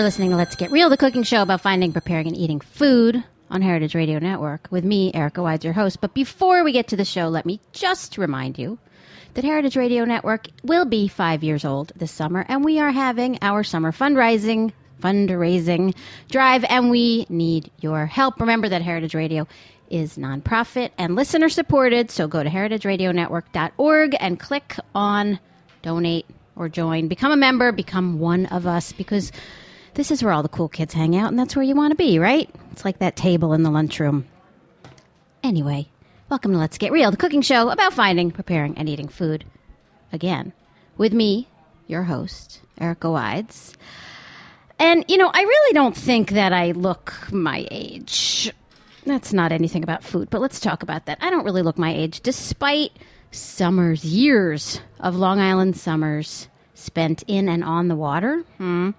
You are listening to Let's Get Real, the cooking show about finding, preparing, and eating food on Heritage Radio Network with me, Erica Wides, your host. But before we get to the show, let me just remind you that Heritage Radio Network will be five years old this summer, and we are having our summer fundraising fundraising drive, and we need your help. Remember that Heritage Radio is nonprofit and listener supported, so go to heritageradionetwork.org and click on donate or join. Become a member, become one of us, because this is where all the cool kids hang out, and that's where you want to be, right? It's like that table in the lunchroom. Anyway, welcome to Let's Get Real, the cooking show about finding, preparing, and eating food. Again, with me, your host, Erica Wides. And, you know, I really don't think that I look my age. That's not anything about food, but let's talk about that. I don't really look my age, despite summers, years of Long Island summers spent in and on the water. Hmm.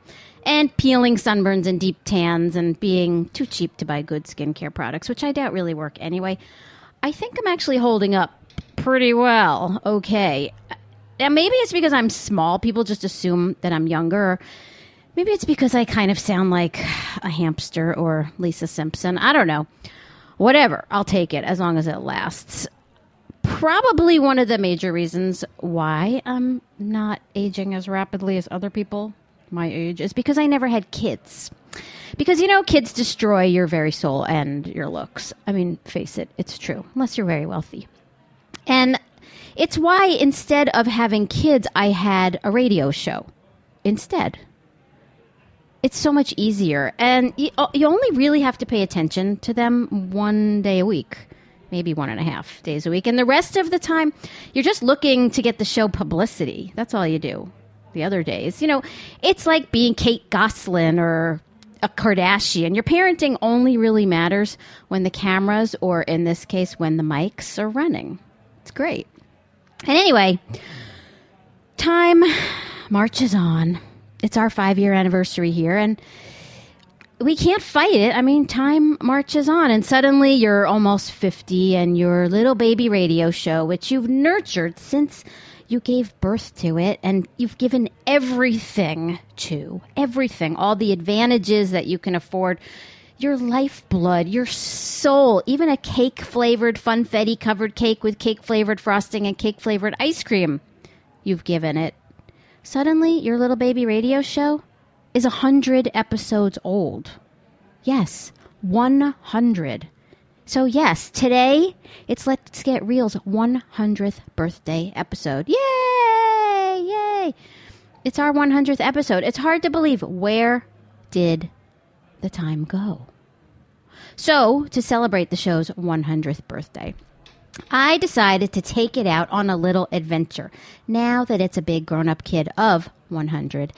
And peeling sunburns and deep tans and being too cheap to buy good skincare products, which I doubt really work anyway. I think I'm actually holding up pretty well. Okay. And maybe it's because I'm small. People just assume that I'm younger. Maybe it's because I kind of sound like a hamster or Lisa Simpson. I don't know. Whatever. I'll take it as long as it lasts. Probably one of the major reasons why I'm not aging as rapidly as other people my age is because I never had kids. Because, you know, kids destroy your very soul and your looks. I mean, face it, it's true, unless you're very wealthy. And it's why instead of having kids, I had a radio show instead. It's so much easier. And you, oh, you only really have to pay attention to them one day a week, maybe one and a half days a week. And the rest of the time, you're just looking to get the show publicity. That's all you do the other days. You know, it's like being Kate Gosselin or a Kardashian. Your parenting only really matters when the cameras, or in this case, when the mics are running. It's great. And anyway, time marches on. It's our five year anniversary here, and we can't fight it. I mean, time marches on, and suddenly you're almost 50, and your little baby radio show, which you've nurtured since you gave birth to it and you've given everything to everything, all the advantages that you can afford. Your lifeblood, your soul, even a cake flavored funfetti covered cake with cake flavored frosting and cake flavored ice cream. You've given it. Suddenly, your little baby radio show is a hundred episodes old. Yes, 100. So, yes, today it's Let's Get Real's 100th birthday episode. Yay! Yay! It's our 100th episode. It's hard to believe. Where did the time go? So, to celebrate the show's 100th birthday, I decided to take it out on a little adventure now that it's a big grown up kid of 100.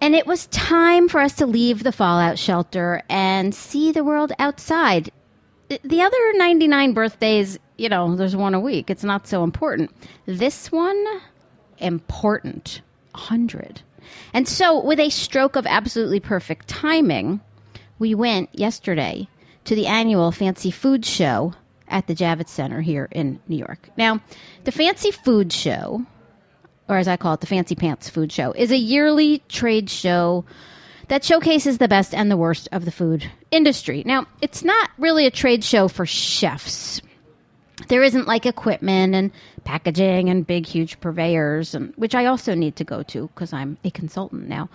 And it was time for us to leave the fallout shelter and see the world outside. The other 99 birthdays, you know, there's one a week. It's not so important. This one, important. 100. And so, with a stroke of absolutely perfect timing, we went yesterday to the annual Fancy Food Show at the Javits Center here in New York. Now, the Fancy Food Show, or as I call it, the Fancy Pants Food Show, is a yearly trade show that showcases the best and the worst of the food industry. Now, it's not really a trade show for chefs. There isn't like equipment and packaging and big, huge purveyors, and which I also need to go to because I'm a consultant now.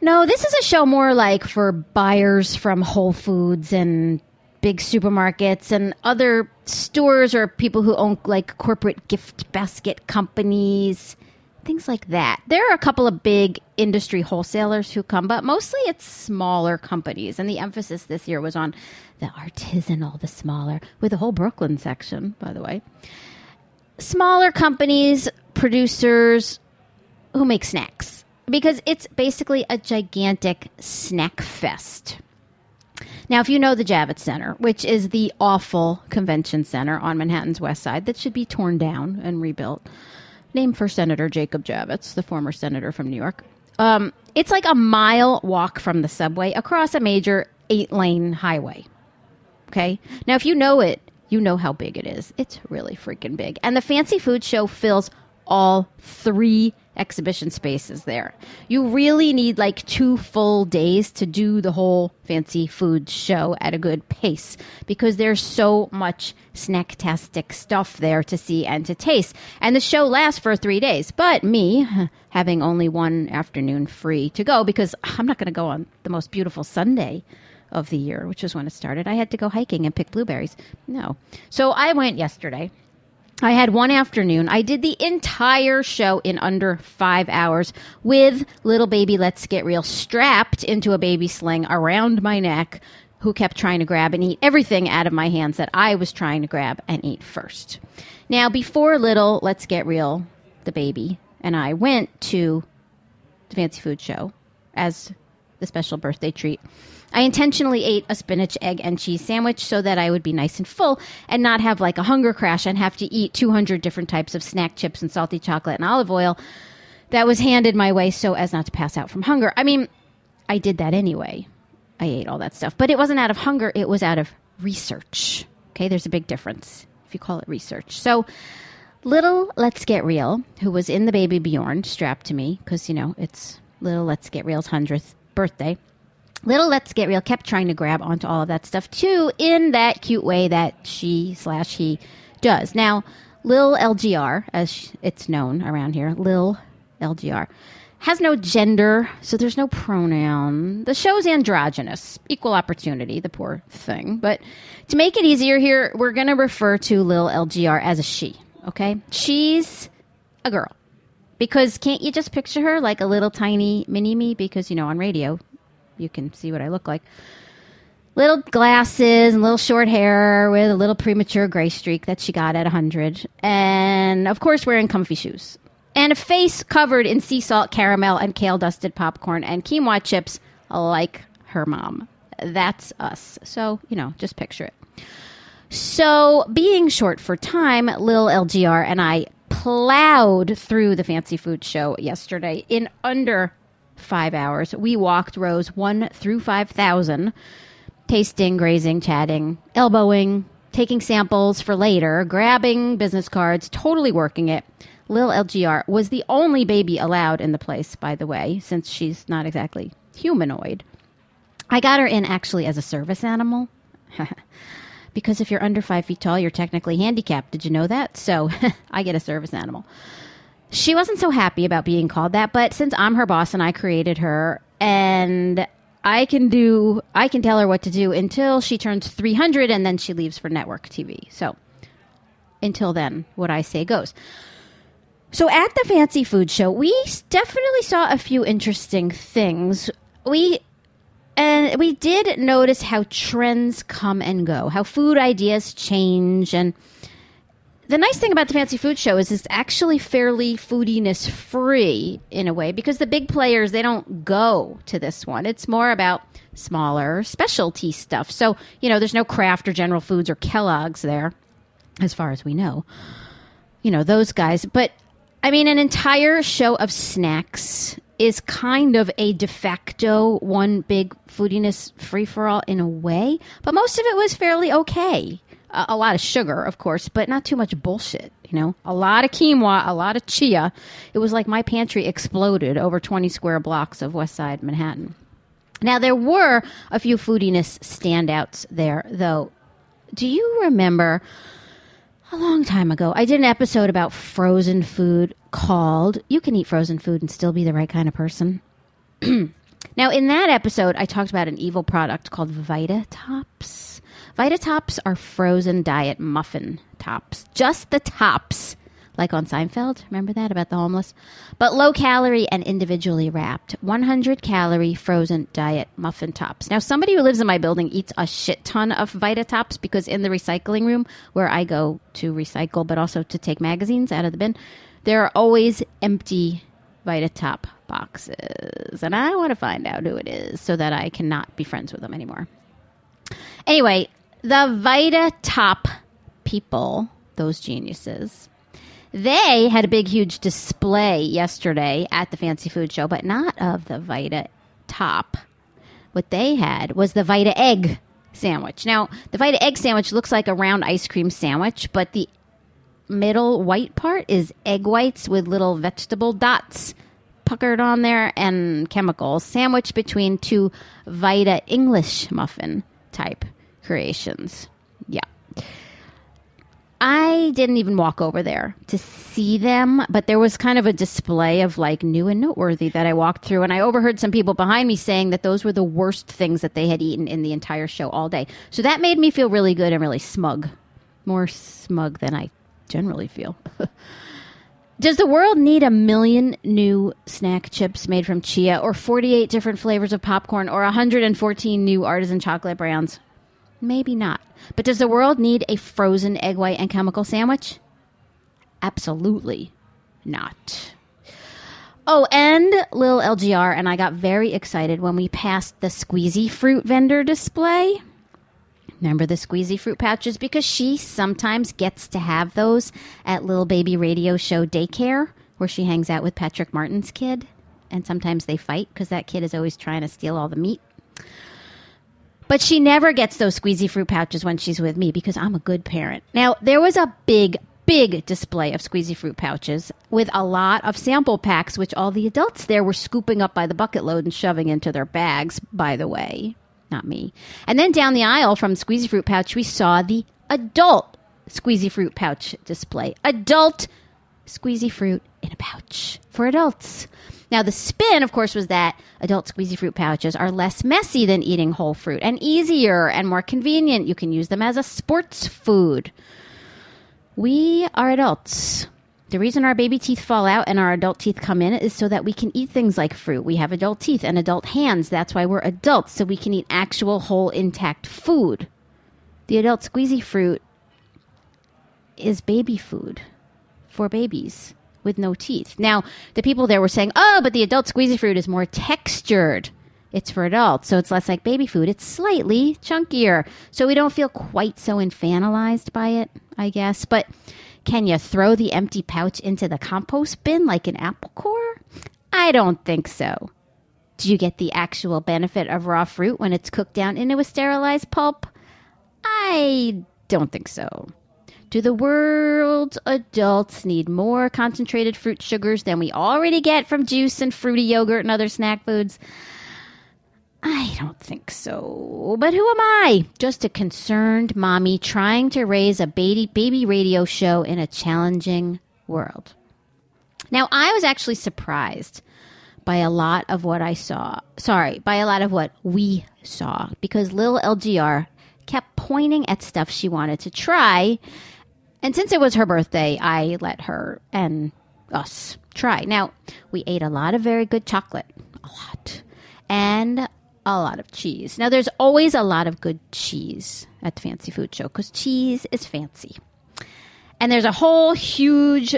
No, this is a show more like for buyers from Whole Foods and big supermarkets and other stores or people who own like corporate gift basket companies, things like that. There are a couple of big industry wholesalers who come, but mostly it's smaller companies. And the emphasis this year was on the artisanal, the smaller, with a whole Brooklyn section, by the way. Smaller companies, producers who make snacks because it's basically a gigantic snack fest. Now, if you know the Javits Center, which is the awful convention center on Manhattan's west side that should be torn down and rebuilt, named for Senator Jacob Javits, the former senator from New York, um, it's like a mile walk from the subway across a major eight lane highway. Okay. Now, if you know it, you know how big it is. It's really freaking big. And the Fancy Food Show fills all three exhibition spaces there. You really need like two full days to do the whole fancy food show at a good pace because there's so much snacktastic stuff there to see and to taste. And the show lasts for three days. But me, having only one afternoon free to go because I'm not going to go on the most beautiful Sunday of the year, which is when it started. I had to go hiking and pick blueberries. No. So I went yesterday I had one afternoon. I did the entire show in under five hours with little baby Let's Get Real strapped into a baby sling around my neck, who kept trying to grab and eat everything out of my hands that I was trying to grab and eat first. Now, before little Let's Get Real, the baby, and I went to the fancy food show as the special birthday treat. I intentionally ate a spinach, egg, and cheese sandwich so that I would be nice and full and not have like a hunger crash and have to eat 200 different types of snack chips and salty chocolate and olive oil that was handed my way so as not to pass out from hunger. I mean, I did that anyway. I ate all that stuff, but it wasn't out of hunger, it was out of research. Okay, there's a big difference if you call it research. So, little Let's Get Real, who was in the baby Bjorn, strapped to me, because, you know, it's little Let's Get Real's 100th birthday. Little Let's Get Real kept trying to grab onto all of that stuff too, in that cute way that she slash he does. Now, Lil LGR, as it's known around here, Lil LGR, has no gender, so there's no pronoun. The show's androgynous, equal opportunity, the poor thing. But to make it easier here, we're going to refer to Lil LGR as a she, okay? She's a girl. Because can't you just picture her like a little tiny mini me? Because, you know, on radio, you can see what I look like. Little glasses and little short hair with a little premature gray streak that she got at 100. And of course, wearing comfy shoes. And a face covered in sea salt caramel and kale dusted popcorn and quinoa chips like her mom. That's us. So, you know, just picture it. So, being short for time, Lil LGR and I plowed through the fancy food show yesterday in under five hours. We walked rows one through 5,000, tasting, grazing, chatting, elbowing, taking samples for later, grabbing business cards, totally working it. Lil LGR was the only baby allowed in the place, by the way, since she's not exactly humanoid. I got her in actually as a service animal. because if you're under five feet tall, you're technically handicapped. Did you know that? So I get a service animal. She wasn't so happy about being called that, but since I'm her boss and I created her and I can do I can tell her what to do until she turns 300 and then she leaves for network TV. So until then, what I say goes. So at the fancy food show, we definitely saw a few interesting things. We and we did notice how trends come and go, how food ideas change and the nice thing about the fancy food show is it's actually fairly foodiness free in a way because the big players they don't go to this one. It's more about smaller specialty stuff. So, you know, there's no Kraft or General Foods or Kellogg's there as far as we know. You know, those guys, but I mean an entire show of snacks is kind of a de facto one big foodiness free for all in a way, but most of it was fairly okay a, a lot of sugar, of course, but not too much bullshit. You know, a lot of quinoa, a lot of chia. It was like my pantry exploded over 20 square blocks of West Side Manhattan. Now, there were a few foodiness standouts there, though. Do you remember a long time ago? I did an episode about frozen food called You Can Eat Frozen Food and Still Be the Right Kind of Person. now, in that episode, I talked about an evil product called Vita Tops. Vita Tops are frozen diet muffin tops, just the tops, like on Seinfeld. Remember that about the homeless? But low calorie and individually wrapped. 100 calorie frozen diet muffin tops. Now, somebody who lives in my building eats a shit ton of Vita Tops because in the recycling room where I go to recycle, but also to take magazines out of the bin, there are always empty Vita Top boxes. And I want to find out who it is so that I cannot be friends with them anymore. Anyway, the Vita Top people, those geniuses, they had a big, huge display yesterday at the Fancy Food Show, but not of the Vita Top. What they had was the Vita Egg sandwich. Now, the Vita Egg sandwich looks like a round ice cream sandwich, but the middle white part is egg whites with little vegetable dots puckered on there and chemicals sandwiched between two Vita English muffin type creations. Yeah. I didn't even walk over there to see them, but there was kind of a display of like new and noteworthy that I walked through, and I overheard some people behind me saying that those were the worst things that they had eaten in the entire show all day. So that made me feel really good and really smug. More smug than I generally feel. Does the world need a million new snack chips made from chia, or 48 different flavors of popcorn, or 114 new artisan chocolate brands? Maybe not. But does the world need a frozen egg white and chemical sandwich? Absolutely not. Oh, and Lil LGR and I got very excited when we passed the squeezy fruit vendor display. Remember the squeezy fruit pouches? Because she sometimes gets to have those at Little Baby Radio Show Daycare, where she hangs out with Patrick Martin's kid. And sometimes they fight because that kid is always trying to steal all the meat. But she never gets those squeezy fruit pouches when she's with me because I'm a good parent. Now, there was a big, big display of squeezy fruit pouches with a lot of sample packs, which all the adults there were scooping up by the bucket load and shoving into their bags, by the way. Not me. And then down the aisle from squeezy fruit pouch, we saw the adult squeezy fruit pouch display. Adult squeezy fruit in a pouch for adults. Now, the spin, of course, was that adult squeezy fruit pouches are less messy than eating whole fruit and easier and more convenient. You can use them as a sports food. We are adults. The reason our baby teeth fall out and our adult teeth come in is so that we can eat things like fruit. We have adult teeth and adult hands. That's why we're adults, so we can eat actual whole intact food. The adult squeezy fruit is baby food for babies with no teeth. Now, the people there were saying, oh, but the adult squeezy fruit is more textured. It's for adults, so it's less like baby food. It's slightly chunkier, so we don't feel quite so infantilized by it, I guess. But can you throw the empty pouch into the compost bin like an apple core? I don't think so. Do you get the actual benefit of raw fruit when it's cooked down into a sterilized pulp? I don't think so. Do the world's adults need more concentrated fruit sugars than we already get from juice and fruity yogurt and other snack foods? I don't think so. But who am I? Just a concerned mommy trying to raise a baby, baby radio show in a challenging world. Now, I was actually surprised by a lot of what I saw. Sorry, by a lot of what we saw because Lil LGR kept pointing at stuff she wanted to try. And since it was her birthday, I let her. And us try. Now, we ate a lot of very good chocolate, a lot, and a lot of cheese. Now, there's always a lot of good cheese at the Fancy Food Show because cheese is fancy. And there's a whole huge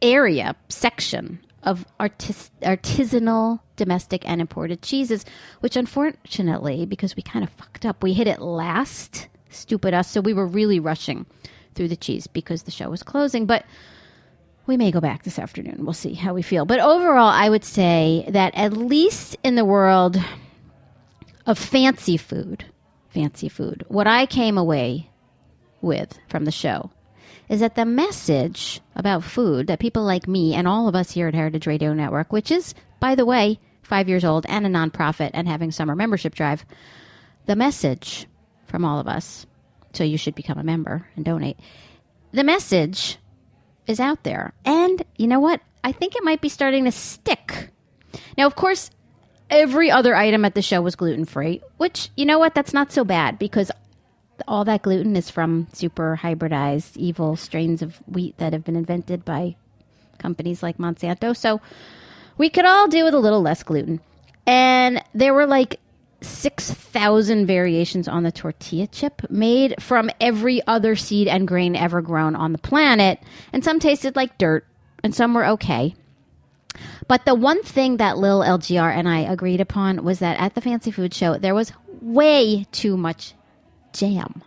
area, section of artis- artisanal, domestic, and imported cheeses, which unfortunately, because we kind of fucked up, we hit it last. Stupid us. So we were really rushing through the cheese because the show was closing. But we may go back this afternoon. We'll see how we feel. But overall, I would say that at least in the world of fancy food, fancy food, what I came away with from the show is that the message about food that people like me and all of us here at Heritage Radio Network, which is, by the way, five years old and a nonprofit and having summer membership drive, the message from all of us, so you should become a member and donate. The message is out there. And you know what? I think it might be starting to stick. Now, of course, every other item at the show was gluten free, which, you know what? That's not so bad because all that gluten is from super hybridized, evil strains of wheat that have been invented by companies like Monsanto. So we could all do with a little less gluten. And there were like 6,000 variations on the tortilla chip made from every other seed and grain ever grown on the planet. And some tasted like dirt, and some were okay. But the one thing that Lil LGR and I agreed upon was that at the Fancy Food Show, there was way too much jam.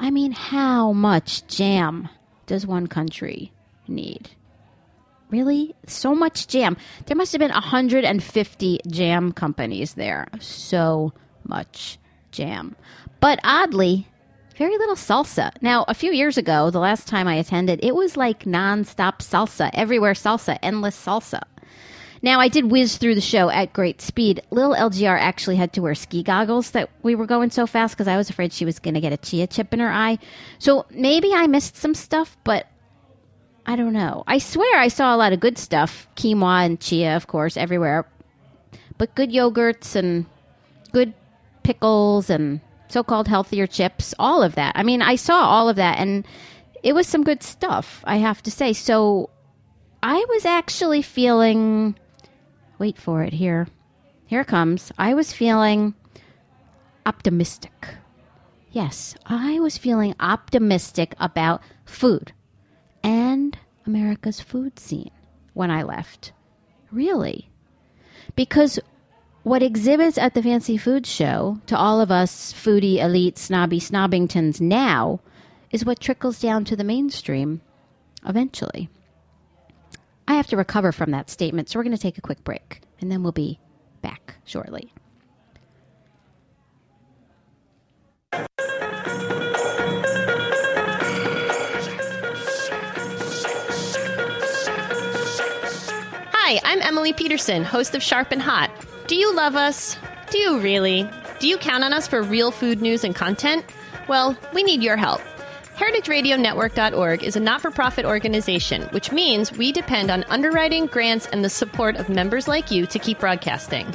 I mean, how much jam does one country need? Really? So much jam. There must have been 150 jam companies there. So much jam. But oddly, very little salsa. Now, a few years ago, the last time I attended, it was like nonstop salsa, everywhere salsa, endless salsa. Now, I did whiz through the show at great speed. Lil LGR actually had to wear ski goggles that we were going so fast because I was afraid she was going to get a chia chip in her eye. So maybe I missed some stuff, but I don't know. I swear I saw a lot of good stuff quinoa and chia, of course, everywhere. But good yogurts and good pickles and so called healthier chips, all of that. I mean, I saw all of that and it was some good stuff, I have to say. So I was actually feeling wait for it here. Here it comes. I was feeling optimistic. Yes, I was feeling optimistic about food and America's food scene when I left. Really. Because what exhibits at the Fancy Food Show to all of us foodie, elite, snobby snobbingtons now is what trickles down to the mainstream eventually. I have to recover from that statement, so we're going to take a quick break and then we'll be back shortly. Hi, I'm Emily Peterson, host of Sharp and Hot. Do you love us? Do you really? Do you count on us for real food news and content? Well, we need your help. HeritageRadioNetwork.org is a not for profit organization, which means we depend on underwriting, grants, and the support of members like you to keep broadcasting.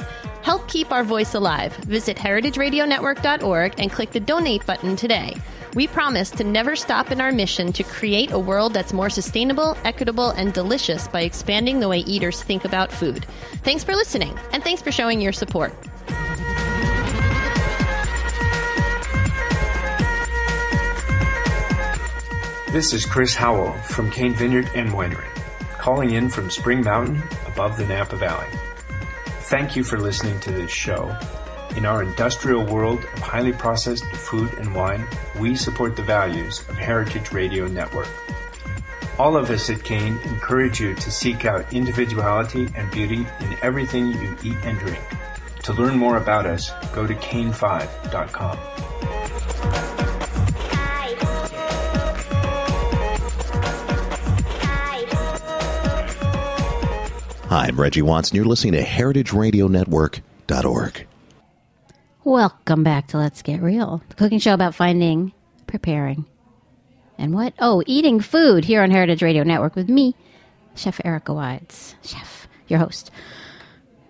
Help keep our voice alive. Visit HeritageRadioNetwork.org and click the donate button today. We promise to never stop in our mission to create a world that's more sustainable, equitable, and delicious by expanding the way eaters think about food. Thanks for listening, and thanks for showing your support. This is Chris Howell from Cain Vineyard and Winery, calling in from Spring Mountain above the Napa Valley. Thank you for listening to this show. In our industrial world of highly processed food and wine, we support the values of Heritage Radio Network. All of us at Cain encourage you to seek out individuality and beauty in everything you eat and drink. To learn more about us, go to cain5.com. Hi, I'm Reggie Watts, and you're listening to heritageradionetwork.org. Welcome back to Let's Get Real, the cooking show about finding, preparing, and what? Oh, eating food here on Heritage Radio Network with me, Chef Erica Wides, Chef, your host.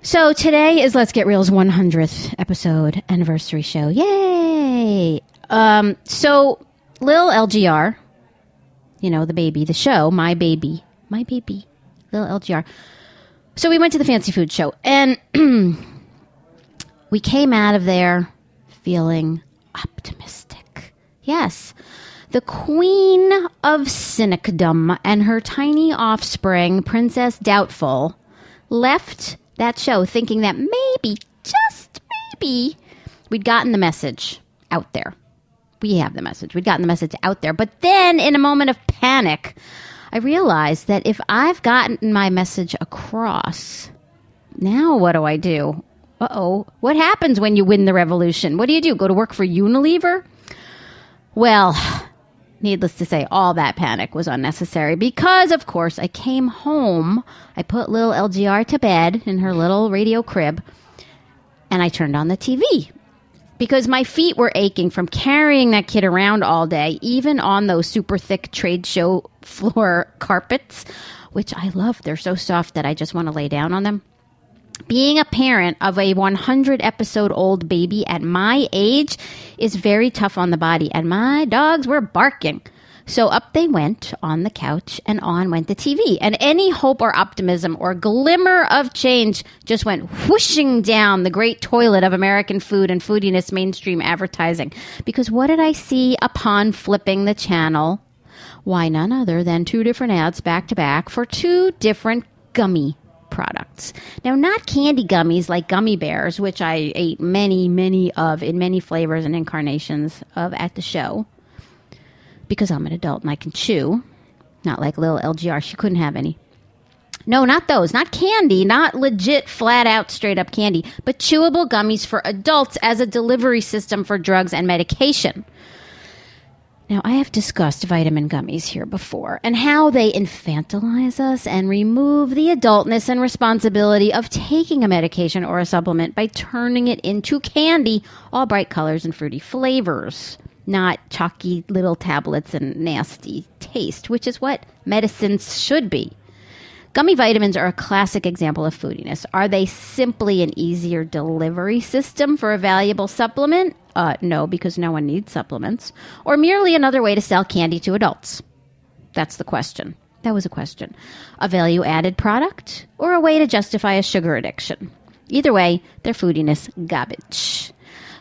So today is Let's Get Real's 100th episode anniversary show. Yay! Um, so Lil LGR, you know, the baby, the show, my baby, my baby, Lil LGR. So we went to the fancy food show and we came out of there feeling optimistic. Yes. The queen of cynicdom and her tiny offspring, Princess Doubtful, left that show thinking that maybe, just maybe, we'd gotten the message out there. We have the message. We'd gotten the message out there. But then, in a moment of panic, I realized that if I've gotten my message across, now what do I do? Uh oh. What happens when you win the revolution? What do you do? Go to work for Unilever? Well, needless to say, all that panic was unnecessary because, of course, I came home. I put little LGR to bed in her little radio crib and I turned on the TV because my feet were aching from carrying that kid around all day, even on those super thick trade show floor carpets, which I love. They're so soft that I just want to lay down on them. Being a parent of a 100 episode old baby at my age is very tough on the body, and my dogs were barking. So up they went on the couch, and on went the TV. And any hope or optimism or glimmer of change just went whooshing down the great toilet of American food and foodiness mainstream advertising. Because what did I see upon flipping the channel? Why, none other than two different ads back to back for two different gummy products. Now, not candy gummies like gummy bears, which I ate many, many of in many flavors and incarnations of at the show because I'm an adult and I can chew. Not like little LGR, she couldn't have any. No, not those. Not candy, not legit, flat out, straight up candy, but chewable gummies for adults as a delivery system for drugs and medication. Now, I have discussed vitamin gummies here before and how they infantilize us and remove the adultness and responsibility of taking a medication or a supplement by turning it into candy, all bright colors and fruity flavors not chalky little tablets and nasty taste, which is what medicines should be. Gummy vitamins are a classic example of foodiness. Are they simply an easier delivery system for a valuable supplement? Uh, no, because no one needs supplements. Or merely another way to sell candy to adults? That's the question. That was a question. A value added product or a way to justify a sugar addiction? Either way, they're foodiness garbage.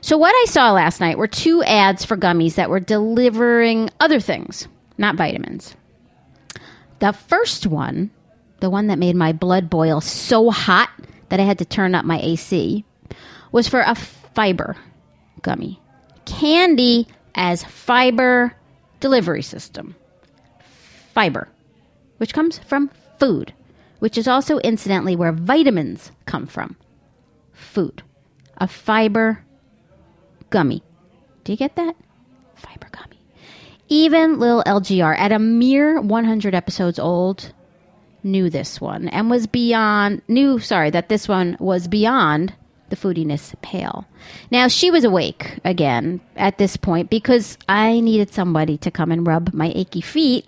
So, what I saw last night were two ads for gummies that were delivering other things, not vitamins. The first one, the one that made my blood boil so hot that I had to turn up my AC, was for a fiber gummy. Candy as fiber delivery system. Fiber, which comes from food, which is also incidentally where vitamins come from. Food. A fiber gummy. Do you get that? Fiber gummy. Even Lil LGR, at a mere 100 episodes old, knew this one and was beyond, knew, sorry, that this one was beyond the foodiness pale. Now, she was awake again at this point because I needed somebody to come and rub my achy feet.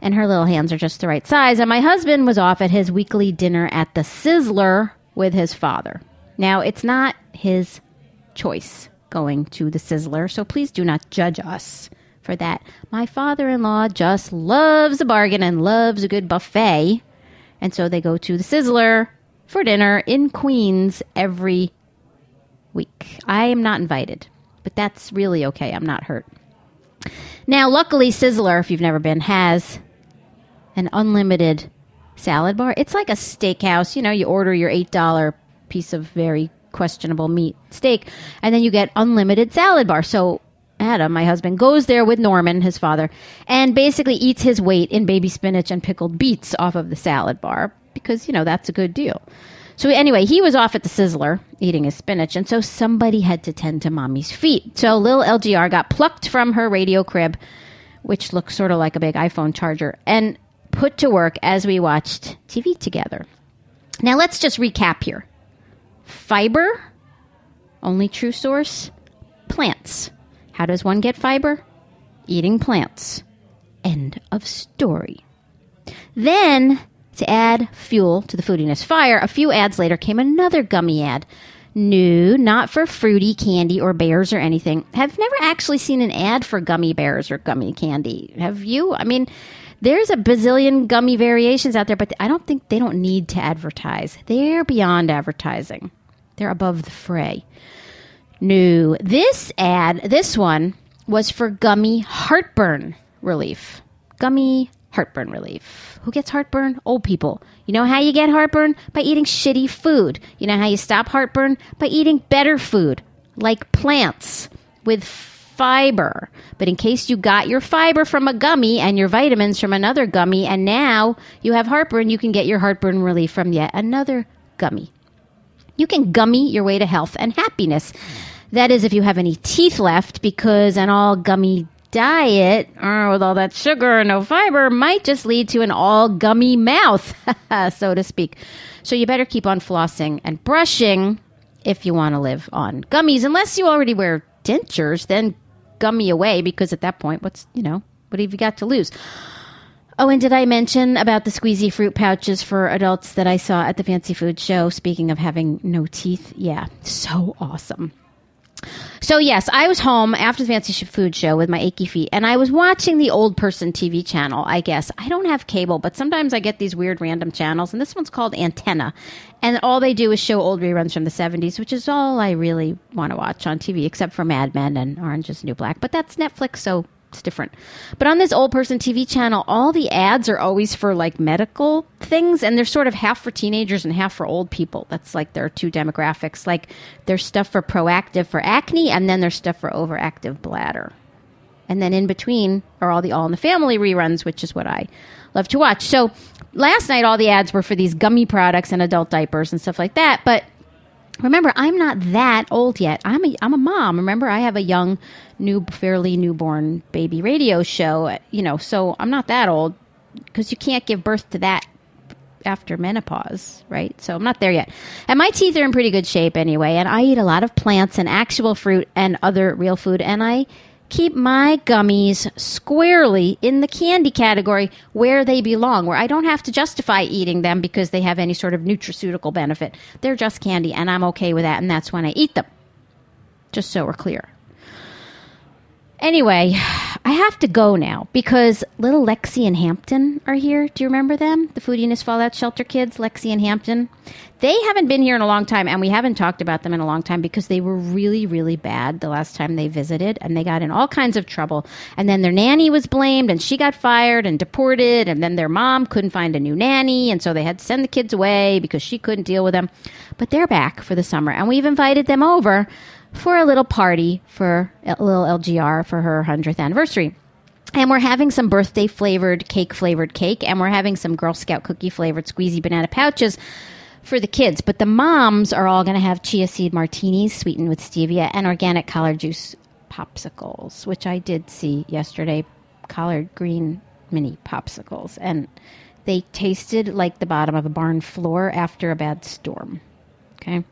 And her little hands are just the right size. And my husband was off at his weekly dinner at the Sizzler with his father. Now, it's not his choice going to the Sizzler, so please do not judge us for that. My father in law just loves a bargain and loves a good buffet, and so they go to the Sizzler for dinner in Queens every week. I am not invited, but that's really okay. I'm not hurt. Now, luckily, Sizzler, if you've never been, has an unlimited salad bar. It's like a steakhouse. You know, you order your $8 piece of very questionable meat steak, and then you get unlimited salad bar. So Adam, my husband, goes there with Norman, his father, and basically eats his weight in baby spinach and pickled beets off of the salad bar because, you know, that's a good deal. So anyway, he was off at the Sizzler eating his spinach, and so somebody had to tend to mommy's feet. So Lil LGR got plucked from her radio crib, which looks sort of like a big iPhone charger, and put to work as we watched TV together. Now let's just recap here. Fiber, only true source, plants. How does one get fiber? Eating plants. End of story. Then, to add fuel to the foodiness fire, a few ads later came another gummy ad. No, not for fruity candy or bears or anything. Have never actually seen an ad for gummy bears or gummy candy. Have you? I mean, There's a bazillion gummy variations out there, but I don't think they don't need to advertise. They're beyond advertising. They're above the fray. No, this ad, this one was for gummy heartburn relief. Gummy heartburn relief. Who gets heartburn? Old people. You know how you get heartburn? By eating shitty food. You know how you stop heartburn? By eating better food, like plants with fiber. But in case you got your fiber from a gummy and your vitamins from another gummy, and now you have heartburn, you can get your heartburn relief from yet another gummy. You can gummy your way to health and happiness. That is, if you have any teeth left, because an all gummy diet uh, with all that sugar and no fiber might just lead to an all gummy mouth, so to speak. So you better keep on flossing and brushing if you want to live on gummies, unless you already wear dentures, then gummy away because at that point, what's, you know, what have you got to lose? Oh, and did I mention about the squeezy fruit pouches for adults that I saw at the fancy food show? Speaking of having no teeth, yeah, so awesome. So yes, I was home after the fancy food show with my achy feet, and I was watching the old person TV channel. I guess I don't have cable, but sometimes I get these weird random channels, and this one's called Antenna, and all they do is show old reruns from the '70s, which is all I really want to watch on TV, except for Mad Men and Orange Is New Black. But that's Netflix, so different. But on this old person TV channel, all the ads are always for like medical things, and they're sort of half for teenagers and half for old people. That's like their two demographics. Like there's stuff for Proactiv for acne, and then there's stuff for overactive bladder. And then in between are all the All in the Family reruns, which is what I love to watch. So last night, all the ads were for these gummy products and adult diapers and stuff like that. But remember, I'm not that old yet. I'm a, I'm a mom. Remember, I have a young, new, fairly newborn baby radio show, you know, so I'm not that old because you can't give birth to that after menopause, right? So I'm not there yet. And my teeth are in pretty good shape anyway, and I eat a lot of plants and actual fruit and other real food, and I keep my gummies squarely in the candy category where they belong, where I don't have to justify eating them because they have any sort of nutraceutical benefit. They're just candy, and I'm okay with that, and that's when I eat them. Just so we're clear. Anyway, I have to go now because little Lexi and Hampton are here. Do you remember them? The Foodiness Fallout Shelter kids, Lexi and Hampton. They haven't been here in a long time, and we haven't talked about them in a long time because they were really, really bad the last time they visited, and they got in all kinds of trouble. And then their nanny was blamed, and she got fired and deported, and then their mom couldn't find a new nanny, and so they had to send the kids away because she couldn't deal with them. But they're back for the summer, and we've invited them over for a little party for a little LGR for her 100th anniversary. And we're having some birthday flavored cake flavored cake, and we're having some Girl Scout cookie flavored squeezy banana pouches for the kids. But the moms are all going to have chia seed martinis sweetened with stevia and organic collard juice popsicles, which I did see yesterday. Collard green mini popsicles. And they tasted like the bottom of a barn floor after a bad storm. Okay.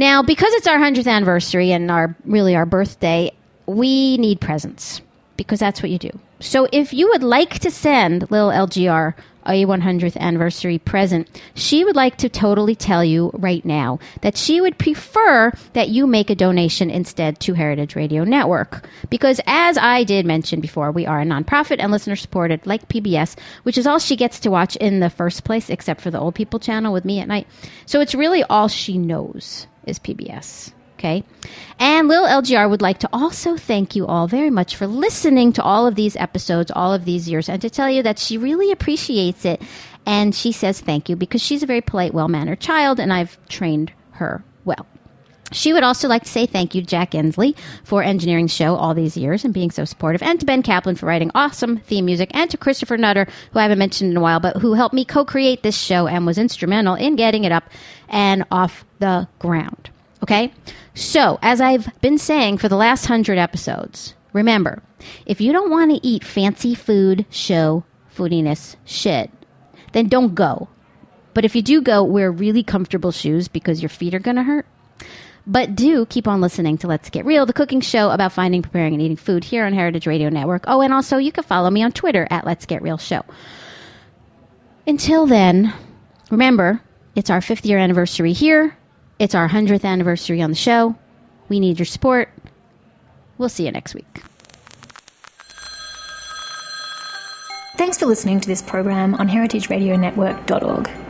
Now, because it's our 100th anniversary and our really our birthday, we need presents because that's what you do. So if you would like to send little LGR a 100th anniversary present, she would like to totally tell you right now that she would prefer that you make a donation instead to Heritage Radio Network. Because as I did mention before, we are a nonprofit and listener supported like PBS, which is all she gets to watch in the first place, except for the old people channel with me at night. So it's really all she knows is PBS. Okay. And Lil LGR would like to also thank you all very much for listening to all of these episodes, all of these years, and to tell you that she really appreciates it. And she says thank you because she's a very polite, well mannered child, and I've trained her well. She would also like to say thank you to Jack Ensley for engineering the show all these years and being so supportive, and to Ben Kaplan for writing awesome theme music, and to Christopher Nutter, who I haven't mentioned in a while, but who helped me co create this show and was instrumental in getting it up and off the ground. Okay? So, as I've been saying for the last hundred episodes, remember, if you don't want to eat fancy food, show, foodiness shit, then don't go. But if you do go, wear really comfortable shoes because your feet are going to hurt. But do keep on listening to Let's Get Real, the cooking show about finding, preparing, and eating food here on Heritage Radio Network. Oh, and also you can follow me on Twitter at Let's Get Real Show. Until then, remember, it's our fifth year anniversary here. It's our 100th anniversary on the show. We need your support. We'll see you next week. Thanks for listening to this program on heritageradionetwork.org.